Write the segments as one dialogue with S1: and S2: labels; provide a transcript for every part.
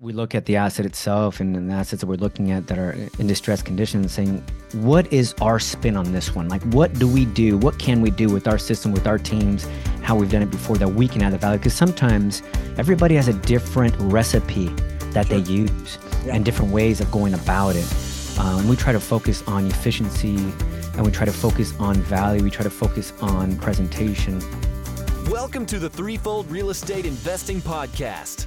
S1: we look at the asset itself and the assets that we're looking at that are in distressed condition saying what is our spin on this one? Like what do we do? What can we do with our system with our teams how we've done it before that we can add the value? Because sometimes everybody has a different recipe that sure. they use yeah. and different ways of going about it. Um, we try to focus on efficiency and we try to focus on value. We try to focus on presentation.
S2: Welcome to the threefold real estate investing podcast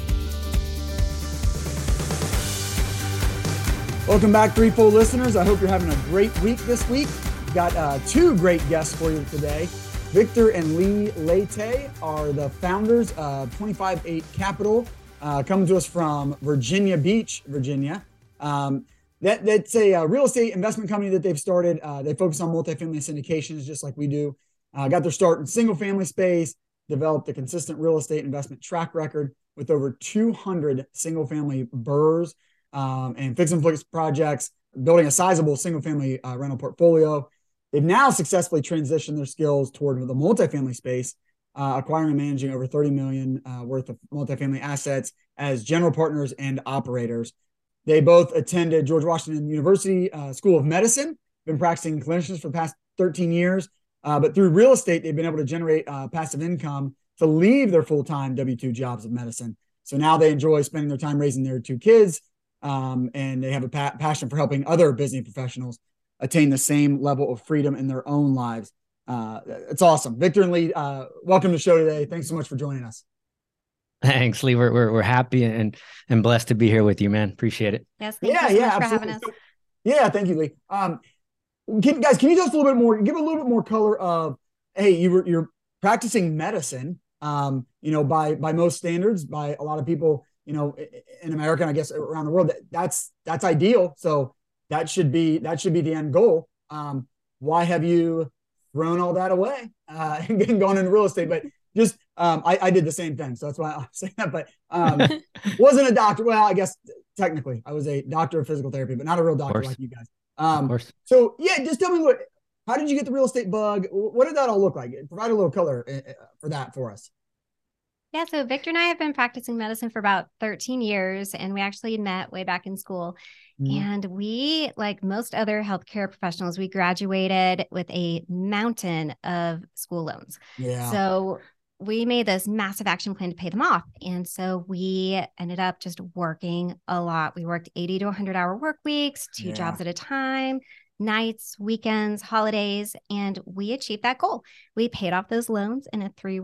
S3: Welcome back, Three Threefold listeners. I hope you're having a great week this week. We've got uh, two great guests for you today. Victor and Leigh Leite are the founders of 258 Capital, uh, coming to us from Virginia Beach, Virginia. Um, that, that's a, uh, real estate investment company that they've started. Uh, they focus on multifamily syndications, just like we do. Uh, got their start in single family space, developed a consistent real estate investment track record with over 200 single family BRRRRs um, and fix and fix projects, building a sizable single family uh, rental portfolio. They've now successfully transitioned their skills toward the multifamily space, uh, acquiring and managing over 30 million uh, worth of multifamily assets as general partners and operators. They both attended George Washington University uh, School of Medicine, been practicing clinicians for the past 13 years. Uh, but through real estate, they've been able to generate uh, passive income to leave their full time W 2 jobs of medicine. So now they enjoy spending their time raising their two kids um, and they have a pa- passion for helping other business professionals attain the same level of freedom in their own lives. Uh, it's awesome. Victor and Leigh, uh, welcome to the show today. Thanks so much for joining us.
S1: Thanks, Lee. We're, we're, we're happy and, and blessed to be here with you, man. Appreciate it.
S4: Yes. yeah, so yeah, absolutely.
S3: yeah. Thank you, Lee. Um, can, guys, can you tell us a little bit more, give a little bit more color of, Hey, you were, you're practicing medicine, um, you know, by, by most standards, by a lot of people, you know, in America, and I guess around the world, that, that's that's ideal. So that should be that should be the end goal. Um, why have you thrown all that away uh, and gone into real estate? But just um, I, I did the same thing, so that's why I say that. But um, wasn't a doctor. Well, I guess technically I was a doctor of physical therapy, but not a real doctor like you guys. Um, so yeah, just tell me what. How did you get the real estate bug? What did that all look like? Provide a little color uh, uh, for that for us.
S4: Yeah, so Victor and I have been practicing medicine for about 13 years, and we actually met way back in school. Mm-hmm. And we, like most other healthcare professionals, we graduated with a mountain of school loans. Yeah. So we made this massive action plan to pay them off. And so we ended up just working a lot. We worked 80 to 100 hour work weeks, two yeah. jobs at a time, nights, weekends, holidays, and we achieved that goal. We paid off those loans in a three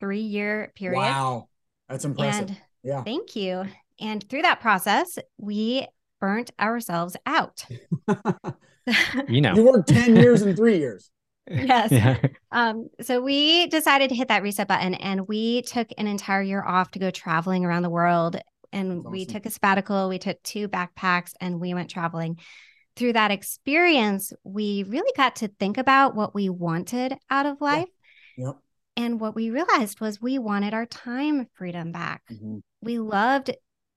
S4: three year period.
S3: Wow. That's impressive.
S4: And yeah. Thank you. And through that process, we burnt ourselves out.
S1: you know,
S3: you worked 10 years and three years.
S4: Yes. Yeah. Um, so we decided to hit that reset button and we took an entire year off to go traveling around the world. And awesome. we took a sabbatical, we took two backpacks and we went traveling. Through that experience, we really got to think about what we wanted out of life. Yep. yep. And what we realized was we wanted our time freedom back. Mm-hmm. We loved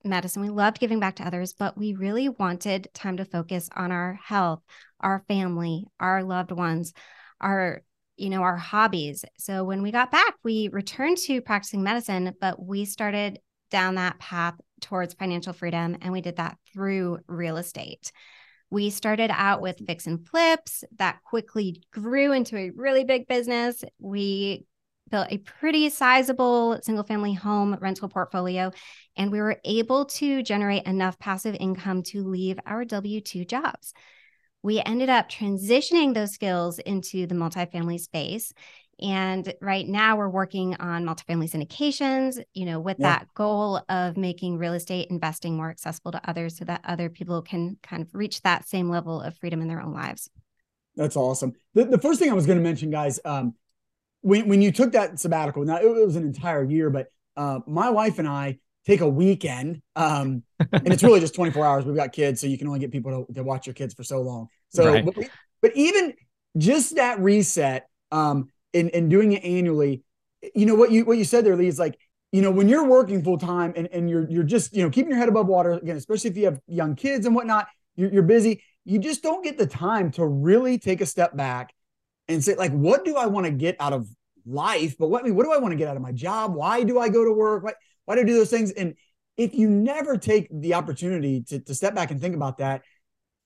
S4: medicine, we loved giving back to others, but we really wanted time to focus on our health, our family, our loved ones, our you know our hobbies. So when we got back, we returned to practicing medicine, but we started down that path towards financial freedom and we did that through real estate. We started out with fix and flips that quickly grew into a really big business. We built a pretty sizable single family home rental portfolio, and we were able to generate enough passive income to leave our W 2 jobs. We ended up transitioning those skills into the multifamily space. And right now we're working on multifamily syndications, you know, with yeah. that goal of making real estate investing more accessible to others so that other people can kind of reach that same level of freedom in their own lives.
S3: That's awesome. The, the first thing I was going to mention, guys, um, when when you took that sabbatical, now it was an entire year, but uh, my wife and I take a weekend, um, and it's really just 24 hours. We've got kids, so you can only get people to, to watch your kids for so long. So right. we, But even just that reset, um, and, and doing it annually, you know what you what you said there, Leigh, is like, you know, when you're working full time and, and you're you're just, you know, keeping your head above water, again, especially if you have young kids and whatnot, you're, you're busy, you just don't get the time to really take a step back and say, like, what do I want to get out of life? But what I mean, what do I want to get out of my job? Why do I go to work? Why, why do I do those things? And if you never take the opportunity to, to step back and think about that,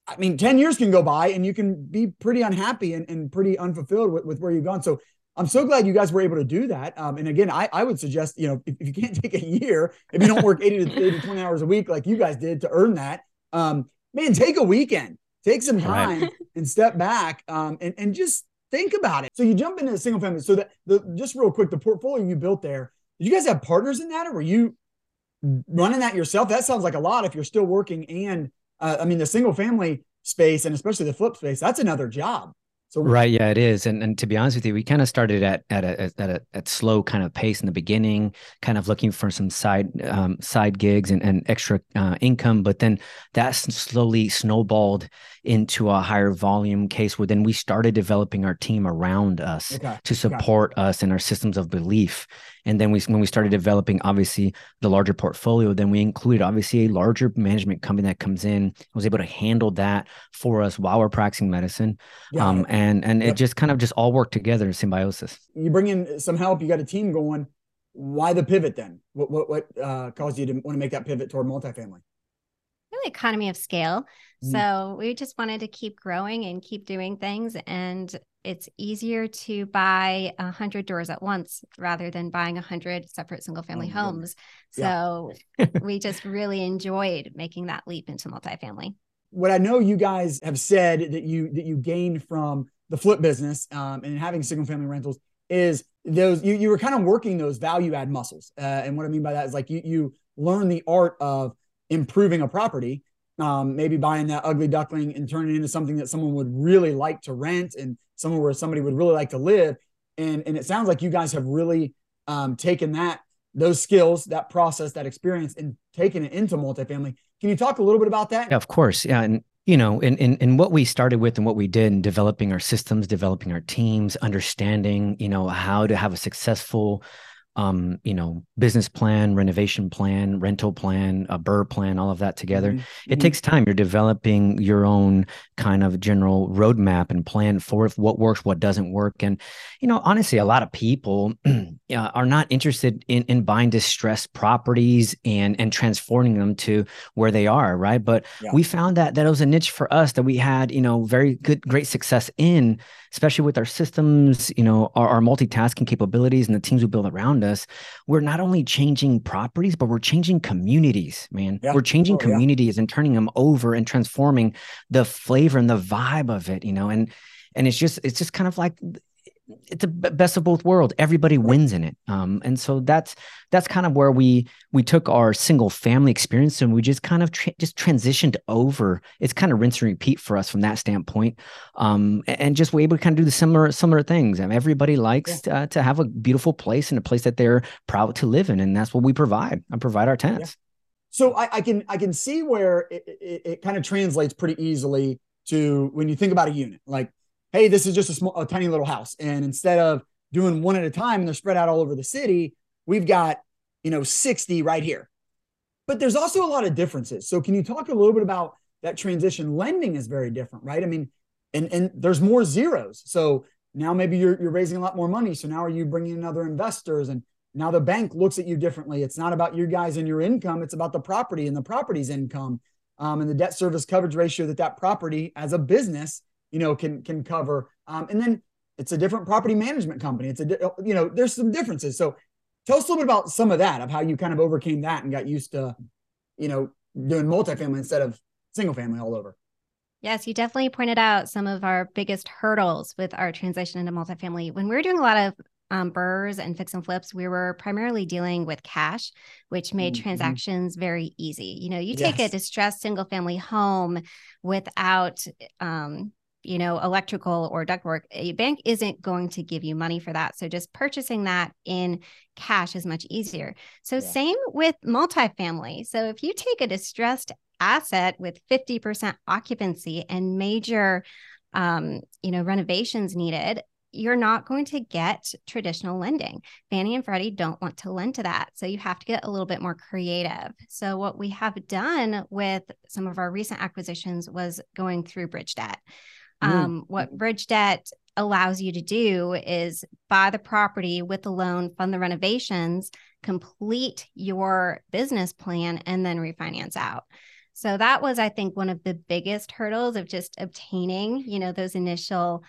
S3: I mean, 10 years can go by and you can be pretty unhappy and, and pretty unfulfilled with, with where you've gone. So I'm so glad you guys were able to do that. Um, and again, I, I would suggest, you know, if, if, you can't take a year, if you don't work 80 to 80 to 20 hours a week like you guys did to earn that, um, man, take a weekend, take some time right. and step back um, and, and just think about it. So you jump into single family. So that the just real quick, the portfolio you built there, did you guys have partners in that or were you running that yourself? That sounds like a lot if you're still working and uh, I mean the single family space and especially the flip space, that's another job.
S1: So right, yeah, it is. And and to be honest with you, we kind of started at at a at a at slow kind of pace in the beginning, kind of looking for some side um, side gigs and, and extra uh, income. But then that slowly snowballed into a higher volume case where then we started developing our team around us okay. to support okay. us and our systems of belief. And then we, when we started developing, obviously, the larger portfolio, then we included obviously a larger management company that comes in, was able to handle that for us while we're practicing medicine. Yeah. Um, and and yep. it just kind of just all worked together in symbiosis.
S3: You bring in some help, you got a team going. Why the pivot then? What what what uh, caused you to want to make that pivot toward multifamily?
S4: Economy of scale. Mm-hmm. So we just wanted to keep growing and keep doing things, and it's easier to buy a hundred doors at once rather than buying a hundred separate single family oh, homes. So yeah. we just really enjoyed making that leap into multifamily.
S3: What I know you guys have said that you that you gained from the flip business um, and having single family rentals is those you you were kind of working those value add muscles. Uh, and what I mean by that is like you you learn the art of improving a property um, maybe buying that ugly duckling and turning it into something that someone would really like to rent and somewhere where somebody would really like to live. And, and it sounds like you guys have really um, taken that, those skills, that process, that experience, and taken it into multifamily. Can you talk a little bit about that?
S1: Yeah, of course. Yeah. And you know, and, in in what we started with and what we did in developing our systems, developing our teams, understanding, you know, how to have a successful um, you know, business plan, renovation plan, rental plan, a BRRRR plan, all of that together. Mm-hmm. It mm-hmm. takes time. You're developing your own kind of general roadmap and plan for what works, what doesn't work. And, you know, honestly, a lot of people are not interested in, in buying distressed properties and, and transforming them to where they are. Right. But yeah. we found that that was a niche for us that we had, you know, very good, great success in, especially with our systems, you know, our, our multitasking capabilities and the teams we build around us us, we're not only changing properties, but we're changing communities, man. Yeah. We're changing oh, communities yeah. and turning them over and transforming the flavor and the vibe of it, you know, and and it's just it's just kind of like it's a best of both worlds. Everybody wins in it. Um, and so that's that's kind of where we we took our single family experience and we just kind of tra- just transitioned over. It's kind of rinse and repeat for us from that standpoint. Um, and just we're able to kind of do the similar similar things. I mean, everybody likes yeah. uh, to have a beautiful place and a place that they're proud to live in, and that's what we provide. I provide our tenants. Yeah.
S3: So I, I, can I can see where it, it, it kind of translates pretty easily to when you think about a unit like hey, this is just a small, a tiny little house. And instead of doing one at a time and they're spread out all over the city, we've got, you know, 60 right here. But there's also a lot of differences. So can you talk a little bit about that transition? Lending is very different, right? I mean, and and there's more zeros. So now maybe you're you're raising a lot more money. So now are you bringing in other investors and now the bank looks at you differently. It's not about you guys and your income. It's about the property and the property's income um, and the debt service coverage ratio that that property as a business you know, can can cover. Um, and then it's a different property management company. It's a you know, there's some differences. So tell us a little bit about some of that, of how you kind of overcame that and got used to, you know, doing multifamily instead of single family all over.
S4: Yes, you definitely pointed out some of our biggest hurdles with our transition into multifamily. When we were doing a lot of um, BRRRRs and fix and flips, we were primarily dealing with cash, which made mm-hmm. transactions very easy. You know, you take yes. a distressed single family home without um, you know, electrical or ductwork, a bank isn't going to give you money for that. So just purchasing that in cash is much easier. So yeah. same with multifamily. So if you take a distressed asset with 50% occupancy and major um, you know, renovations needed, you're not going to get traditional lending. Fannie and Freddie don't want to lend to that. So you have to get a little bit more creative. So, what we have done with some of our recent acquisitions was going through bridge debt. Mm. Um, what bridge debt allows you to do is buy the property with the loan, fund the renovations, complete your business plan, and then refinance out. So that was, I think, one of the biggest hurdles of just obtaining, you know, those initial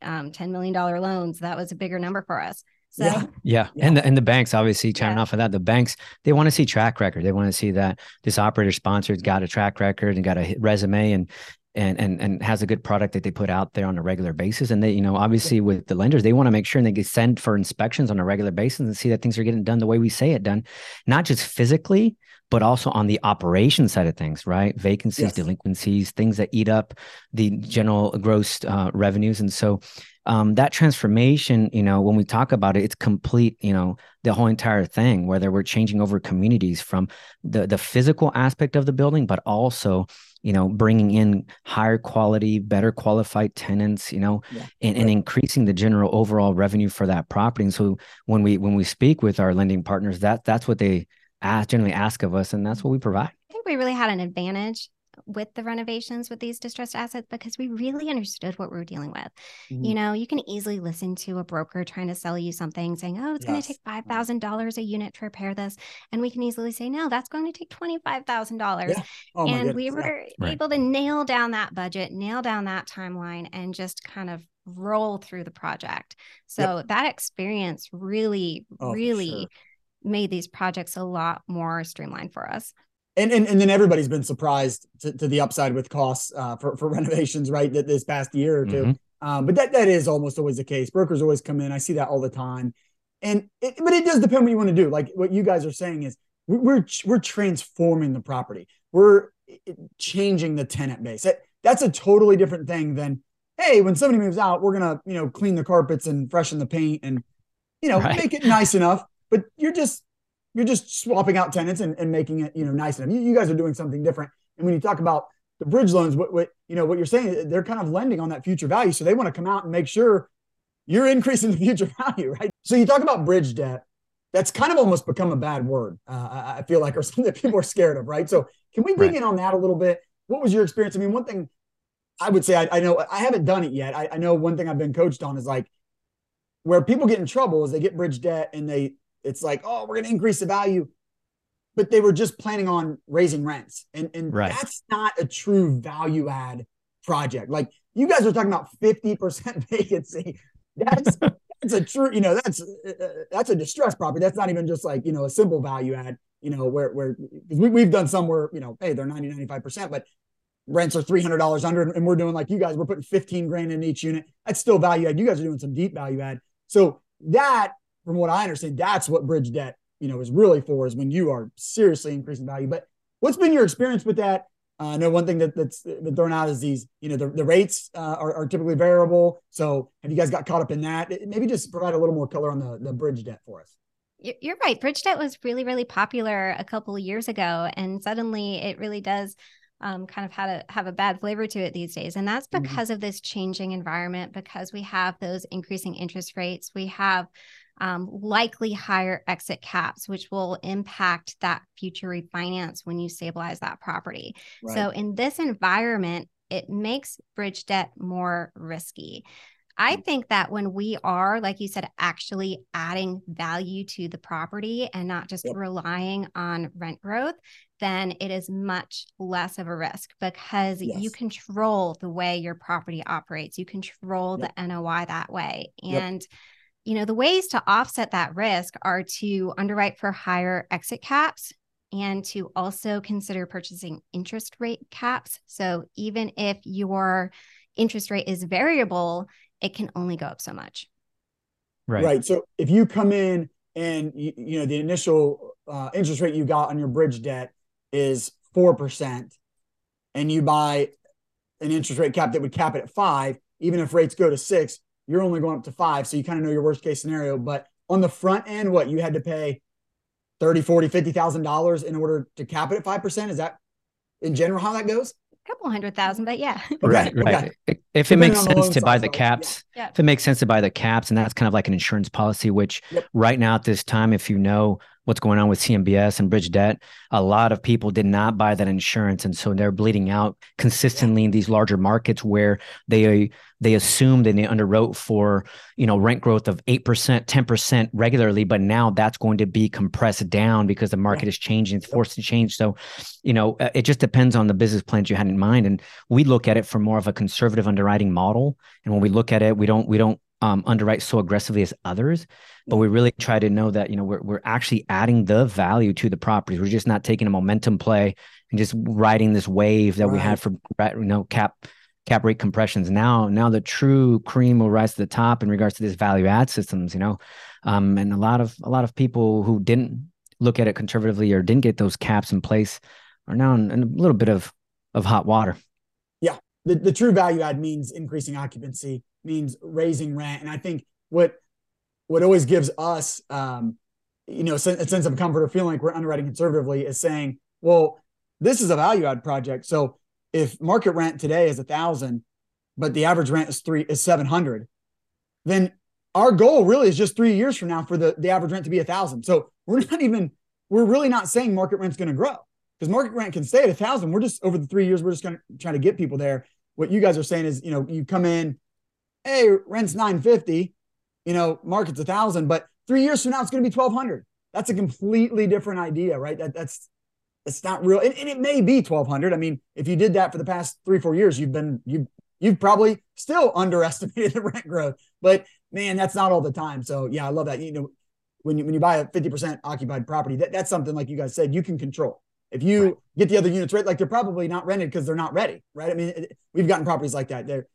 S4: um, $10 million loans. That was a bigger number for us. So
S1: yeah. yeah. yeah. And the and the banks obviously chiming yeah. off of that. The banks, they want to see track record. They want to see that this operator sponsored got a track record and got a resume and and and and has a good product that they put out there on a regular basis. And they, you know, obviously with the lenders, they want to make sure and they get send for inspections on a regular basis and see that things are getting done the way we say it done, not just physically, but also on the operation side of things, right? Vacancies, yes. delinquencies, things that eat up the general gross uh, revenues. And so um, that transformation, you know, when we talk about it, it's complete, you know, the whole entire thing, whether we're changing over communities from the, the physical aspect of the building, but also, you know, bringing in higher quality, better qualified tenants, you know, yeah, and, and increasing the general overall revenue for that property. And so when we, when we speak with our lending partners, that that's what they, ask, generally ask of us, and that's mm-hmm. what we provide.
S4: I think we really had an advantage with the renovations with these distressed assets because we really understood what we were dealing with. Mm-hmm. You know, you can easily listen to a broker trying to sell you something saying, oh, it's yes. going to take $5,000 a unit to repair this. And we can easily say, no, that's going to take $25,000. Yeah. Oh, and we were yeah. able to nail down that budget, nail down that timeline, and just kind of roll through the project. So yep. that experience really, oh, really. Sure made these projects a lot more streamlined for us.
S3: And, and, and then everybody's been surprised to, to the upside with costs uh, for, for renovations, right? That this past year or 2 mm-hmm. um, but that that is almost always the case. Brokers always come in. I see that all the time. And it, but it does depend what you want to do. Like what you guys are saying is we're we're transforming the property. We're changing the tenant base. That, that's a totally different thing than hey, when somebody moves out, we're gonna you know clean the carpets and freshen the paint and you know right. make it nice enough but you're just you're just swapping out tenants and, and making it you know nice enough. You, you guys are doing something different. And when you talk about the bridge loans, what, what you know what you're saying, they're kind of lending on that future value. So they want to come out and make sure you're increasing the future value, right? So you talk about bridge debt. That's kind of almost become a bad word. Uh, I feel like, or something that people are scared of, right? So can we dig right. in on that a little bit? What was your experience? I mean, one thing I would say, I, I know I haven't done it yet. I, I know one thing I've been coached on is like where people get in trouble is they get bridge debt and they it's like, oh, we're going to increase the value. But they were just planning on raising rents. And, and right. that's not a true value add project. Like you guys are talking about 50% vacancy. That's that's a true, you know, that's uh, that's a distressed property. That's not even just like, you know, a simple value add, you know, where where we, we've done some where, you know, hey, they're 90, 95%, but rents are $300 under and we're doing like you guys, we're putting 15 grand in each unit. That's still value add. You guys are doing some deep value add. So that from what I understand, that's what bridge debt, you know, is really for is when you are seriously increasing value. But what's been your experience with that? Uh, I know one thing that, that's been thrown out is these, you know, the, the rates uh, are, are, typically variable. So have you guys got caught up in that? Maybe just provide a little more color on the, the bridge debt for us.
S4: You're right. Bridge debt was really, really popular a couple of years ago. And suddenly it really does um, kind of had a have a bad flavor to it these days and that's mm-hmm. because mm-hmm. of this changing environment because we have those increasing interest rates we have um, likely higher exit caps, which will impact that future refinance when you stabilize that property. Right. So, in this environment, it makes bridge debt more risky. I mm. think that when we are, like you said, actually adding value to the property and not just yep. relying on rent growth, then it is much less of a risk because yes. you control the way your property operates. You control yep. the NOI that way. And yep you know, the ways to offset that risk are to underwrite for higher exit caps and to also consider purchasing interest rate caps. So even if your interest rate is variable, it can only go up so much.
S3: Right. Right. So if you come in and you, you know the initial uh, interest rate you got on your bridge debt is four percent, and you buy an interest rate cap that would cap it at five, even if rates go to six, you're only going up to five. So you kind of know your worst case scenario. But on the front end, what you had to pay 30, 40, 50,000 dollars in order to cap it at 5%. Is that in general how that goes?
S4: A couple hundred thousand, but yeah.
S1: Okay, right, right. Okay. If it makes sense to buy the caps, yeah. if it makes sense to buy the caps, and that's kind of like an insurance policy, which yep. right now at this time, if you know what's going on with CMBS and bridge debt, a lot of people did not buy that insurance, and so they're bleeding out consistently in these larger markets where they they assumed and they underwrote for you know rent growth of eight percent, ten percent regularly, but now that's going to be compressed down because the market is changing, it's forced to change. So, you know, uh, it just depends on the business plans you had in mind, and we look at it from more of a conservative underwriting model. And when we look at it, we don't we don't um, underwrite so aggressively as others, but we really try to know that you know we're we're actually adding the value to the properties. We're just not taking a momentum play and just riding this wave that right. we had for you know cap cap rate compressions. Now now the true cream will rise to the top in regards to this value add systems. You know, um, and a lot of a lot of people who didn't look at it conservatively or didn't get those caps in place are now in, in a little bit of of hot water.
S3: Yeah, the the true value add means increasing occupancy means raising rent. And I think what what always gives us, um, you know, a sense of comfort or feeling like we're underwriting conservatively is saying, well, this is a value add project. So if market rent today is a thousand, but the average rent is three is seven hundred, then our goal really is just three years from now for the, the average rent to be a thousand. So we're not even we're really not saying market rent's going to grow because market rent can stay at a thousand. We're just over the three years, we're just going to try to get people there. What you guys are saying is, you know, you come in, hey, rent's 950, you know, market's a thousand, but three years from now, it's going to be 1200. That's a completely different idea, right? That, that's, it's not real. And, and, it may be 1200. I mean, if you did that for the past three, four years, you've been, you've, you've probably still underestimated the rent growth, but man, that's not all the time. So yeah, I love that. You know, when you, when you buy a 50% occupied property, that, that's something like you guys said, you can control. If you right. get the other units right, like they're probably not rented because they're not ready, right? I mean, it, we've gotten properties like that. They're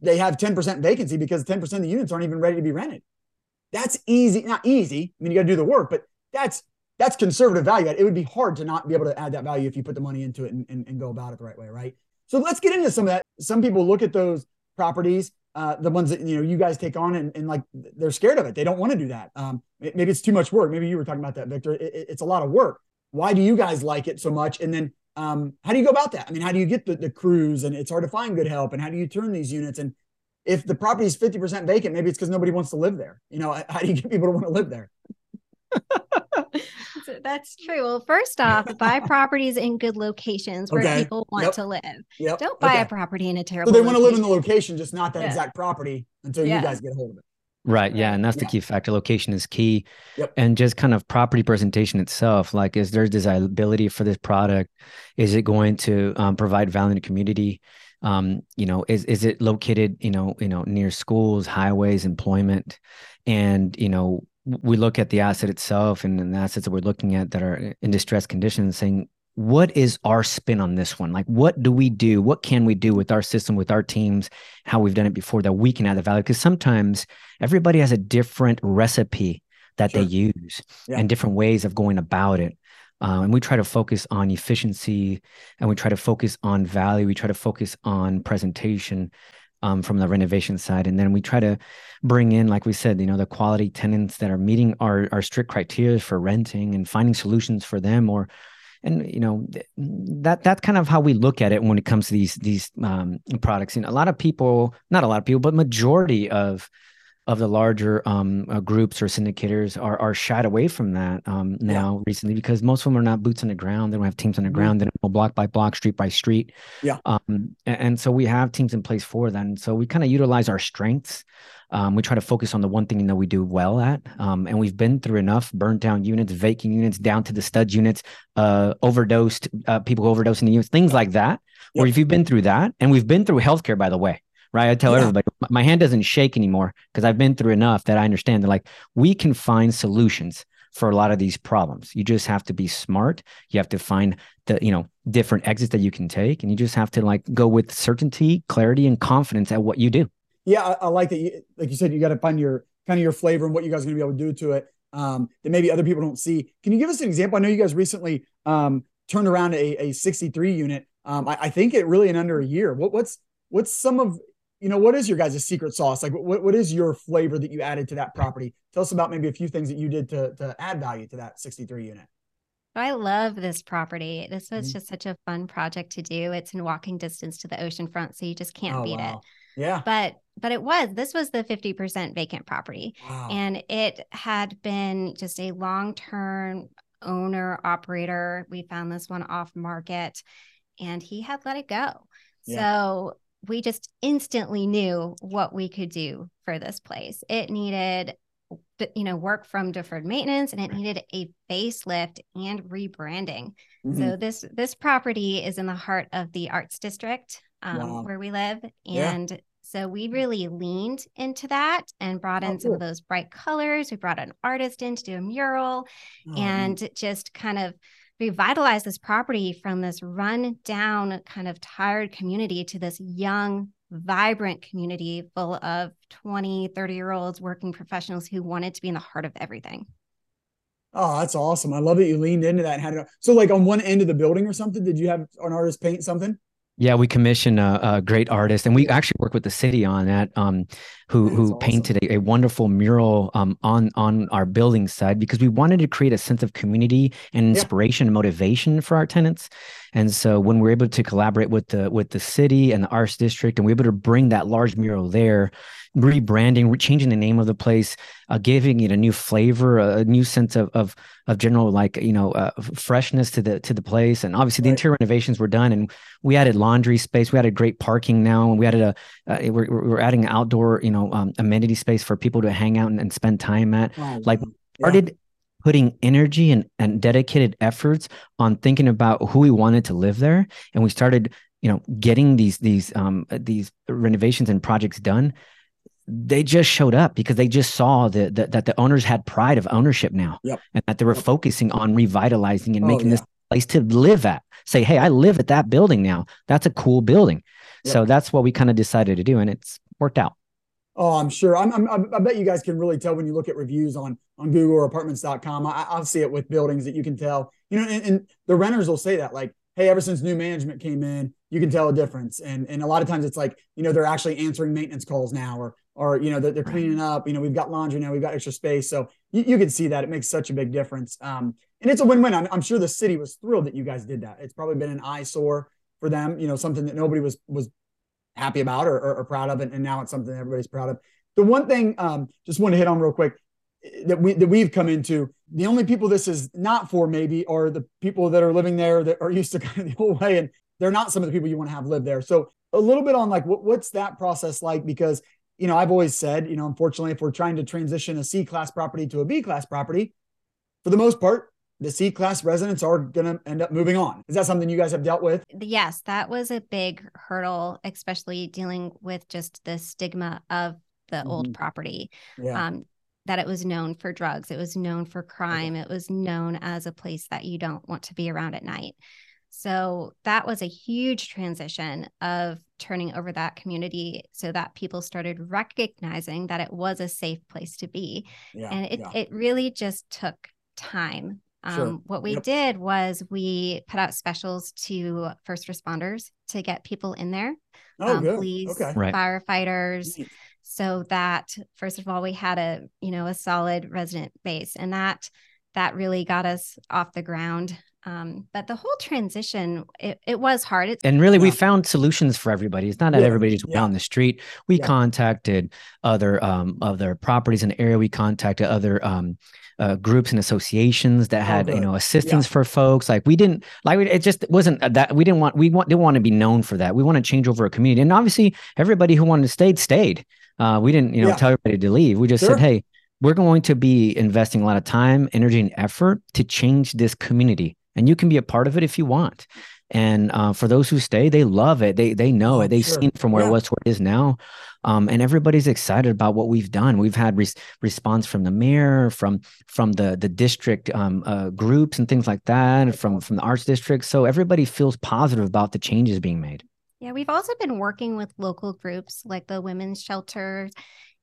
S3: they have 10% vacancy because 10% of the units aren't even ready to be rented. That's easy, not easy. I mean, you got to do the work, but that's that's conservative value. It would be hard to not be able to add that value if you put the money into it and, and, and go about it the right way, right? So let's get into some of that. Some people look at those properties, uh, the ones that you know you guys take on, and, and like they're scared of it. They don't want to do that. Um, maybe it's too much work. Maybe you were talking about that, Victor. It, it's a lot of work. Why do you guys like it so much? And then um, how do you go about that? I mean, how do you get the, the crews? And it's hard to find good help. And how do you turn these units? And if the property is 50% vacant, maybe it's because nobody wants to live there. You know, how do you get people to want to live there?
S4: That's true. Well, first off, buy properties in good locations where okay. people want yep. to live. Yep. Don't buy okay. a property in a terrible.
S3: So they
S4: want
S3: to live in the location, just not that yeah. exact property until yeah. you guys get a hold of it.
S1: Right. Yeah. And that's yeah. the key factor. Location is key. Yep. And just kind of property presentation itself. Like, is there desirability for this product? Is it going to um, provide value in the community? um, you know is is it located you know you know near schools highways employment and you know we look at the asset itself and, and the assets that we're looking at that are in distressed conditions saying what is our spin on this one like what do we do what can we do with our system with our teams how we've done it before that we can add the value because sometimes everybody has a different recipe that sure. they use yeah. and different ways of going about it uh, and we try to focus on efficiency and we try to focus on value. We try to focus on presentation um, from the renovation side. And then we try to bring in, like we said, you know, the quality tenants that are meeting our, our strict criteria for renting and finding solutions for them or and you know that that's kind of how we look at it when it comes to these these um, products. And a lot of people, not a lot of people, but majority of of the larger um, uh, groups or syndicators are are shied away from that um, now yeah. recently because most of them are not boots on the ground. They don't have teams on the mm-hmm. ground. They don't know block by block, street by street.
S3: Yeah.
S1: Um, and, and, so we have teams in place for that. And so we kind of utilize our strengths. Um, we try to focus on the one thing that we do well at. Um, and we've been through enough burnt down units, vacant units, down to the stud units, uh, overdosed uh, people overdosing the units, things like that. Yep. Or if you've been through that, and we've been through healthcare, by the way right? I tell yeah. everybody my hand doesn't shake anymore because I've been through enough that I understand that like we can find solutions for a lot of these problems. You just have to be smart. You have to find the, you know, different exits that you can take. And you just have to like go with certainty, clarity, and confidence at what you do.
S3: Yeah, I, I like that. You, like you said, you got to find your kind of your flavor and what you guys are going to be able to do to it um, that maybe other people don't see. Can you give us an example? I know you guys recently um, turned around a, a 63 unit. Um, I, I, think it really in under a year. What, what's what's some of you know, what is your guys' secret sauce? Like, what, what is your flavor that you added to that property? Tell us about maybe a few things that you did to, to add value to that 63 unit.
S4: I love this property. This was
S3: Mhm.
S4: just such a fun project to do. It's in walking distance to the ocean front, so you just can't
S3: Oh,
S4: beat
S3: wow.
S4: it.
S3: Yeah.
S4: But but it was this was the 50% vacant property.
S3: Wow.
S4: And it had been just a long-term owner operator. We found this one off market and he had let it go.
S3: Yeah.
S4: So we just instantly knew what we could do for this place. It needed you know work from deferred maintenance and it needed a facelift and rebranding.
S3: Mhm.
S4: So this this property is in the heart of the arts district um,
S3: Wow.
S4: where we live,
S3: Yeah.
S4: and so we really leaned into that and brought
S3: Oh,
S4: in some of those bright colors. We brought an artist in to do a mural
S3: Oh,
S4: and just kind of revitalize this property from this run down kind of tired community to this young vibrant community full of 20 30 year olds working professionals who wanted to be in the heart of everything
S3: Oh, that's awesome. I love that you leaned into that and had it. So, like on one end of the building or something, did you have an artist paint something?
S1: Yeah, we commissioned a, a great artist, and we actually work with the city on that. Um, who
S3: That's
S1: who
S3: awesome.
S1: painted a, a wonderful mural um on on our building side because we wanted to create a sense of community and
S3: Yeah.
S1: inspiration and motivation for our tenants. And so when we're able to collaborate with the with the city and the arts district, and we're able to bring that large mural there, rebranding, re- changing the name of the place, uh, giving it a new flavor, a, a new sense of of of general like you know uh, freshness to the to the place, and obviously the
S3: Right.
S1: interior renovations were done, and we added laundry space, we added great parking now, and we added a uh, we're, we're adding outdoor you know um, amenity space for people to hang out and, and spend time at.
S3: Oh,
S1: Like,
S3: wow. Yeah.
S1: Started putting energy and and dedicated efforts on thinking about who we wanted to live there, and we started you know getting these these um these renovations and projects done they just showed up because they just saw that that, that the owners had pride of ownership now
S3: Yep.
S1: and that they were
S3: Yep.
S1: focusing on revitalizing and
S3: Oh,
S1: making this place to live at say hey i live at that building now that's a cool building so that's what we kind of decided to do and it's worked out
S3: Oh, I'm sure. I'm, I'm, I bet you guys can really tell when you look at reviews on on Google or Apartments.com. I, I'll see it with buildings that you can tell. You know, and, and the renters will say that, like, "Hey, ever since new management came in, you can tell a difference." And and a lot of times it's like, you know, they're actually answering maintenance calls now, or or you know, they're, they're cleaning up. You know, we've got laundry now, we've got extra space, so you, you can see that it makes such a big difference. Um, and it's a win-win. I'm, I'm sure the city was thrilled that you guys did that. It's probably been an eyesore for them. You know, something that nobody was was happy about or, or, or proud of, and, and now it's something everybody's proud of. The one thing, um, just want to hit on real quick eh, that we that we've come into. The only people this is not for maybe are the people that are living there that are used to kind of the old way, and they're not some of the people you want to have live there. So a little bit on like what, what's that process like? Because you know I've always said, you know, unfortunately, if we're trying to transition a C class property to a B class property, for the most part, the C class residents are going to end up moving on. Is that something you guys have dealt with?
S4: yes that was a big hurdle especially dealing with just the stigma of the old
S3: Mhm.
S4: property
S3: Yeah.
S4: um, that it was known for drugs, it was known for crime, it was known as a place that you don't want to be around at night. So that was a huge transition of turning over that community so that people started recognizing that it was a safe place to be.
S3: yeah.
S4: and it,
S3: yeah.
S4: it really just took time. Um,
S3: Sure.
S4: What we
S3: Yep.
S4: did was we put out specials to first responders to get people in there,
S3: oh,
S4: um, police,
S3: Okay.
S1: Right.
S4: firefighters,
S3: Neat.
S4: so that first of all we had a you know a solid resident base and that that really got us off the ground um, but the whole transition it, it was hard. It's
S1: and really we found solutions for everybody. It's not that
S3: Yeah,
S1: everybody just went
S3: yeah.
S1: on the street. We
S3: Yeah.
S1: contacted other um other properties in the area. We contacted other um uh, groups and associations that had you know assistance for folks. Like we didn't like it just wasn't that we didn't want we want didn't want to be known for that. We want to change over a community. And obviously everybody who wanted to stay stayed. Uh we didn't you know
S3: Yeah.
S1: tell everybody to leave. We just
S3: Sure.
S1: said hey we're going to be investing a lot of time energy and effort to change this community and you can be a part of it if you want. And uh, for those who stay they love it. They they know
S3: Oh,
S1: it they've
S3: sure.
S1: seen it from where
S3: Yeah.
S1: it was to where it is now. Um, and everybody's excited about what we've done. We've had res- response from the mayor from from the the district um, uh, groups and things like that from from the arts district. So everybody feels positive about the changes being made.
S4: Yeah we've also been working with local groups like the women's shelter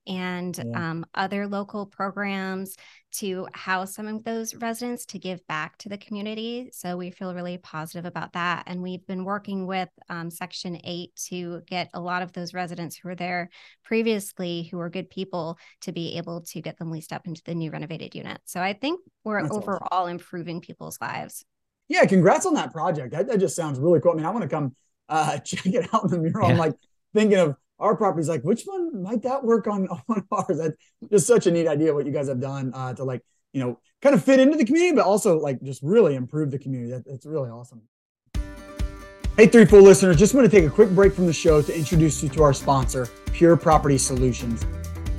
S4: and yeah. um, other local programs to house some of those residents to give back to the community. So we feel really positive about that. And we've been working with um, Section 8 to get a lot of those residents who were there previously, who were good people, to be able to get them leased up into the new renovated unit. So I think we're That's overall awesome. improving people's lives.
S3: Yeah, congrats on that project. That, that just sounds really cool. I mean, I want to come uh, check it out in the mural. Yeah. I'm like thinking of our properties like which one might that work on on ours? That's just such a neat idea what you guys have done uh, to like you know kind of fit into the community but also like just really improve the community. That, that's really awesome. Hey Threefold listeners just want to take a quick break from the show to introduce you to our sponsor pure property solutions.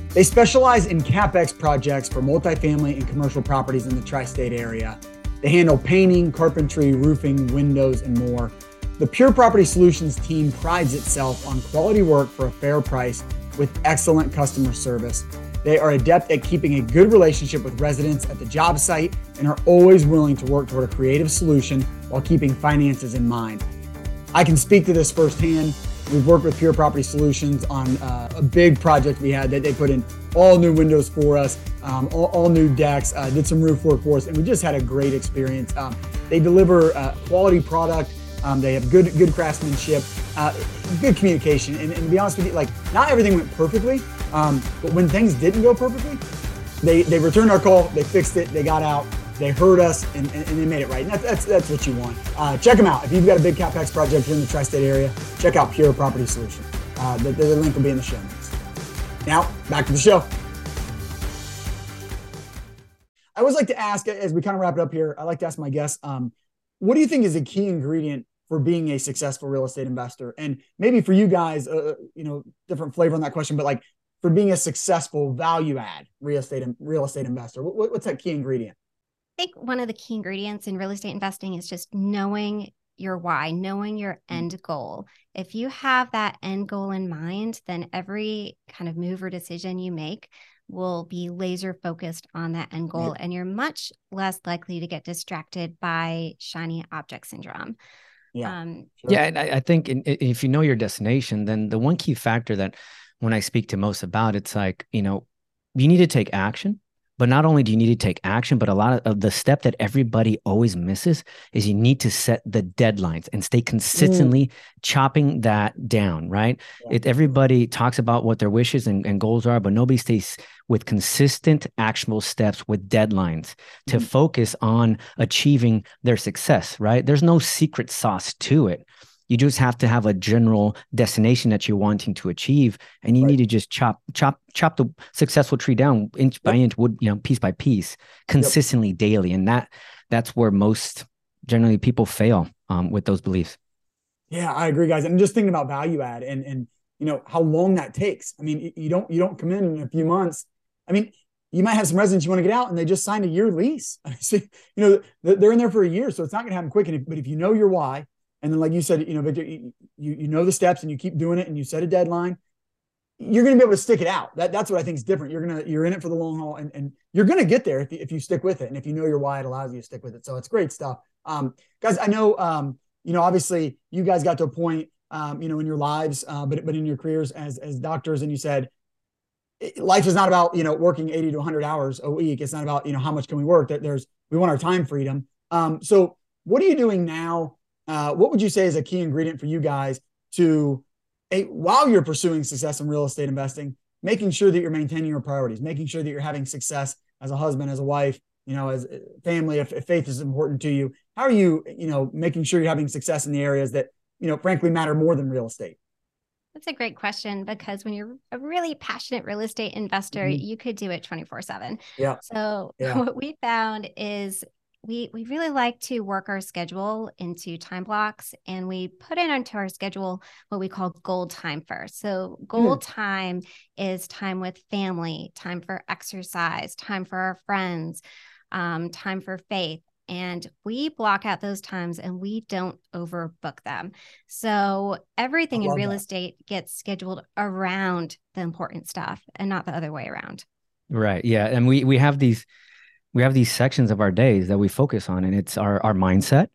S3: They specialize in capex projects for multifamily and commercial properties in the tri-state area. They handle painting carpentry roofing windows and more the Pure Property Solutions team prides itself on quality work for a fair price with excellent customer service. They are adept at keeping a good relationship with residents at the job site and are always willing to work toward a creative solution while keeping finances in mind. I can speak to this firsthand. We've worked with Pure Property Solutions on uh, a big project we had that they put in all new windows for us, um, all, all, new decks, uh, did some roof work for us, and we just had a great experience. Um, they deliver uh, quality product um, they have good good craftsmanship, uh, good communication, and, and, to be honest with you, like not everything went perfectly, um, but when things didn't go perfectly, they they returned our call, they fixed it, they got out, they heard us, and, and, and they made it right. And that's, that's, what you want. Uh, check them out if you've got a big capex project here in the tri-state area. Check out Pure Property Solution. Uh, the, the link will be in the show notes. Now back to the show. I always like to ask, as we kind of wrap it up here, I like to ask my guests, um, what do you think is a key ingredient for being a successful real estate investor? And maybe for you guys, uh, uh, you know, different flavor on that question, but like for being a successful value add real estate real estate investor, what, what's that key ingredient?
S4: I think one of the key ingredients in real estate investing is just knowing your why, knowing your mm. end goal. If you have that end goal in mind, then every kind of move or decision you make will be laser focused on that end goal, and you're much less likely to get distracted by shiny object syndrome.
S1: Yeah. Um, sure. Yeah. And I, I think in, if you know your destination, then the one key factor that when I speak to most about, it's like, you know, you need to take action. But not only do you need to take action, but a lot of, of the step that everybody always misses is you need to set the deadlines and stay consistently mm. chopping that down, right? Yeah. It, everybody talks about what their wishes and, and goals are, but nobody stays with consistent, actionable steps with deadlines to mm. focus on achieving their success, right? There's no secret sauce to it. You just have to have a general destination that you're wanting to achieve, and you right. need to just chop, chop, chop the successful tree down inch yep. by inch, wood, you know, piece by piece, consistently yep. daily, and that that's where most generally people fail um, with those beliefs.
S3: Yeah, I agree, guys. And just thinking about value add and and you know how long that takes. I mean, you don't you don't come in in a few months. I mean, you might have some residents you want to get out and they just signed a year lease. you know, they're in there for a year, so it's not going to happen quick. And if, but if you know your why, and then, like you said, you know, Victor, you, you know the steps and you keep doing it and you set a deadline, you're going to be able to stick it out. That, that's what I think is different. You're going to, you're in it for the long haul and, and you're going to get there if you, if you stick with it. And if you know your why, it allows you to stick with it. So it's great stuff. Um, guys, I know, um, you know, obviously you guys got to a point, um, you know, in your lives, uh, but, but in your careers as, as doctors, and you said, life is not about, you know, working 80 to 100 hours a week. It's not about, you know, how much can we work there's, we want our time freedom. Um, so what are you doing now uh, what would you say is a key ingredient for you guys to, a, while you're pursuing success in real estate investing, making sure that you're maintaining your priorities, making sure that you're having success as a husband, as a wife, you know, as family, if, if faith is important to you, how are you, you know, making sure you're having success in the areas that, you know, frankly matter more than real estate?
S4: That's a great question because when you're a really passionate real estate investor, mm-hmm. you could do it 24 7.
S3: Yeah.
S4: So, yeah. what we found is we we really like to work our schedule into time blocks and we put in onto our schedule what we call gold time first so gold mm. time is time with family time for exercise time for our friends um, time for faith and we block out those times and we don't overbook them so everything in real that. estate gets scheduled around the important stuff and not the other way around
S1: right yeah and we we have these we have these sections of our days that we focus on and it's our our mindset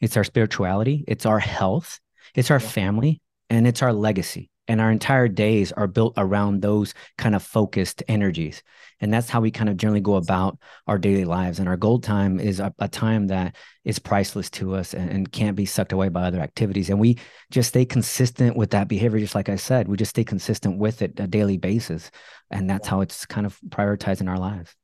S1: it's our spirituality it's our health it's our family and it's our legacy. And our entire days are built around those kind of focused energies. And that's how we kind of generally go about our daily lives. And our gold time is a, a time that is priceless to us and, and, can't be sucked away by other activities. And we just stay consistent with that behavior. Just like i said we just stay consistent with it a daily basis. And that's how it's kind of prioritized in our lives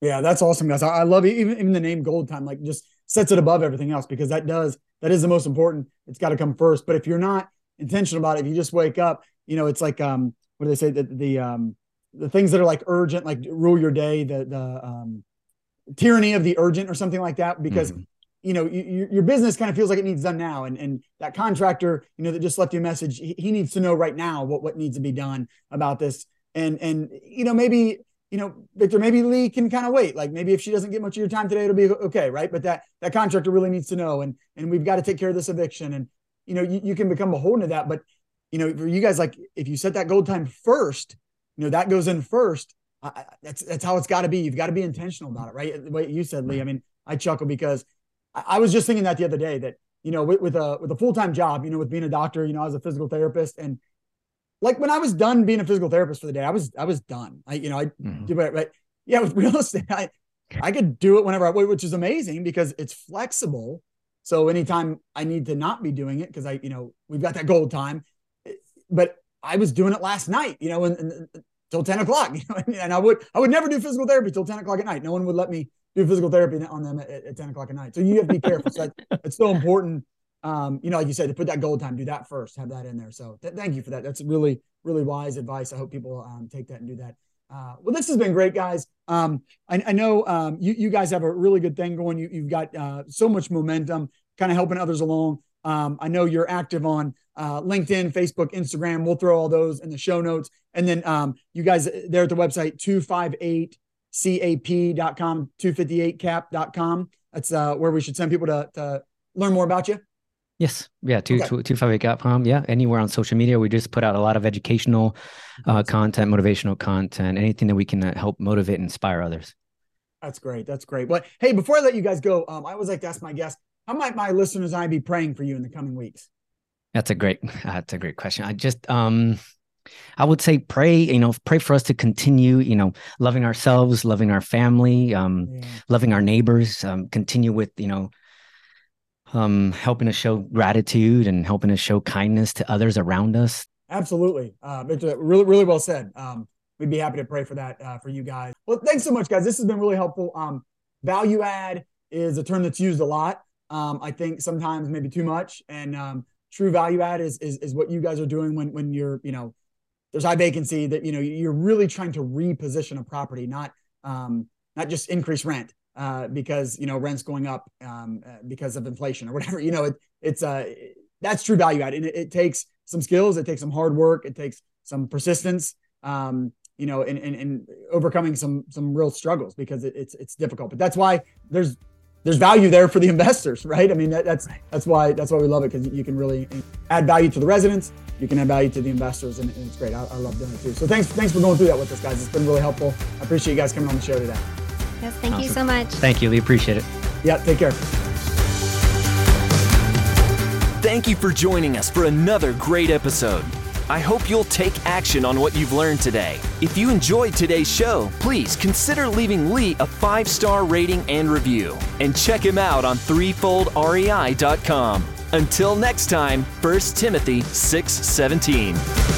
S3: yeah that's awesome guys. I, I love it. Even, even the name gold time like just sets it above everything else because that does that is the most important. It's got to come first. But if you're not intentional about it if you just wake up you know it's like um what do they say? That the um the things that are like urgent, like rule your day, the the um, tyranny of the urgent or something like that, because mm-hmm. you know you, your business kind of feels like it needs done now, and and that contractor, you know, that just left you a message, he, he needs to know right now what what needs to be done about this, and and you know maybe you know, Victor, maybe Leigh can kind of wait. Like maybe if she doesn't get much of your time today, it'll be okay, right? But that that contractor really needs to know, and and we've got to take care of this eviction, and you know, you, you can become beholden to that. But you know, for you guys, like if you set that gold time first, you know that goes in first. I, that's that's how it's got to be. You've got to be intentional about it, right? The way you said, Leigh. I mean, I chuckle because I, I was just thinking that the other day that you know with, with a with a full time job, you know, with being a doctor, you know, as a physical therapist, and like when I was done being a physical therapist for the day, I was I was done. I you know I mm-hmm. do it right. Yeah, with real estate, I I could do it whenever I which is amazing because it's flexible. So anytime I need to not be doing it because I you know we've got that gold time, but I was doing it last night, you know, and, and till 10 o'clock. You know, and I would I would never do physical therapy till 10 o'clock at night. No one would let me do physical therapy on them at, at 10 o'clock at night. So you have to be careful. so that, it's so important. Um, you know, like you said, to put that gold time, do that first, have that in there. So th- thank you for that. That's really, really wise advice. I hope people um, take that and do that. Uh, well, this has been great, guys. Um, I, I, know um, you, you guys have a really good thing going. You, have got uh, so much momentum, kind of helping others along. Um, I know you're active on uh, LinkedIn, Facebook, Instagram. We'll throw all those in the show notes. And then um, you guys there at the website 258cap.com, 258cap.com. That's uh, where we should send people to, to learn more about you.
S1: Yes. Yeah. Two, okay. two, 258cap.com. Yeah. Anywhere on social media. We just put out a lot of educational uh, content, motivational content, anything that we can uh, help motivate and inspire others.
S3: That's great. That's great. But hey, before I let you guys go, um, I always like to ask my guests, how might my listeners and I be praying for you in the coming weeks?
S1: That's a great that's a great question. I just um I would say pray, you know, pray for us to continue, you know, loving ourselves, loving our family, um, yeah. loving our neighbors, um, continue with, you know, um, helping to show gratitude and helping to show kindness to others around us.
S3: Absolutely. Uh, really, really well said. Um, we'd be happy to pray for that uh, for you guys. Well, thanks so much, guys. This has been really helpful. Um, value add is a term that's used a lot. Um, I think sometimes maybe too much. And um, true value add is, is is what you guys are doing when when you're you know there's high vacancy that you know you're really trying to reposition a property, not um, not just increase rent uh, because you know rent's going up um, uh, because of inflation or whatever. You know it, it's uh, that's true value add, and it, it, takes some skills, it takes some hard work, it takes some persistence. Um, you know, and, and, and overcoming some some real struggles because it, it's it's difficult. But that's why there's there's value there for the investors, right? I mean, that, that's that's why that's why we love it because you can really add value to the residents, you can add value to the investors, and, and it's great. I, I, love doing it too. So thanks thanks for going through that with us, guys. It's been really helpful. I appreciate you guys coming on the show today.
S4: Yes, thank awesome. you so much.
S1: Thank you. We appreciate it.
S3: Yeah, take care.
S2: Thank you for joining us for another great episode. I hope you'll take action on what you've learned today. If you enjoyed today's show, please consider leaving Lee a five star rating and review. And check him out on threefoldrei.com. Until next time, 1 Timothy 6 17.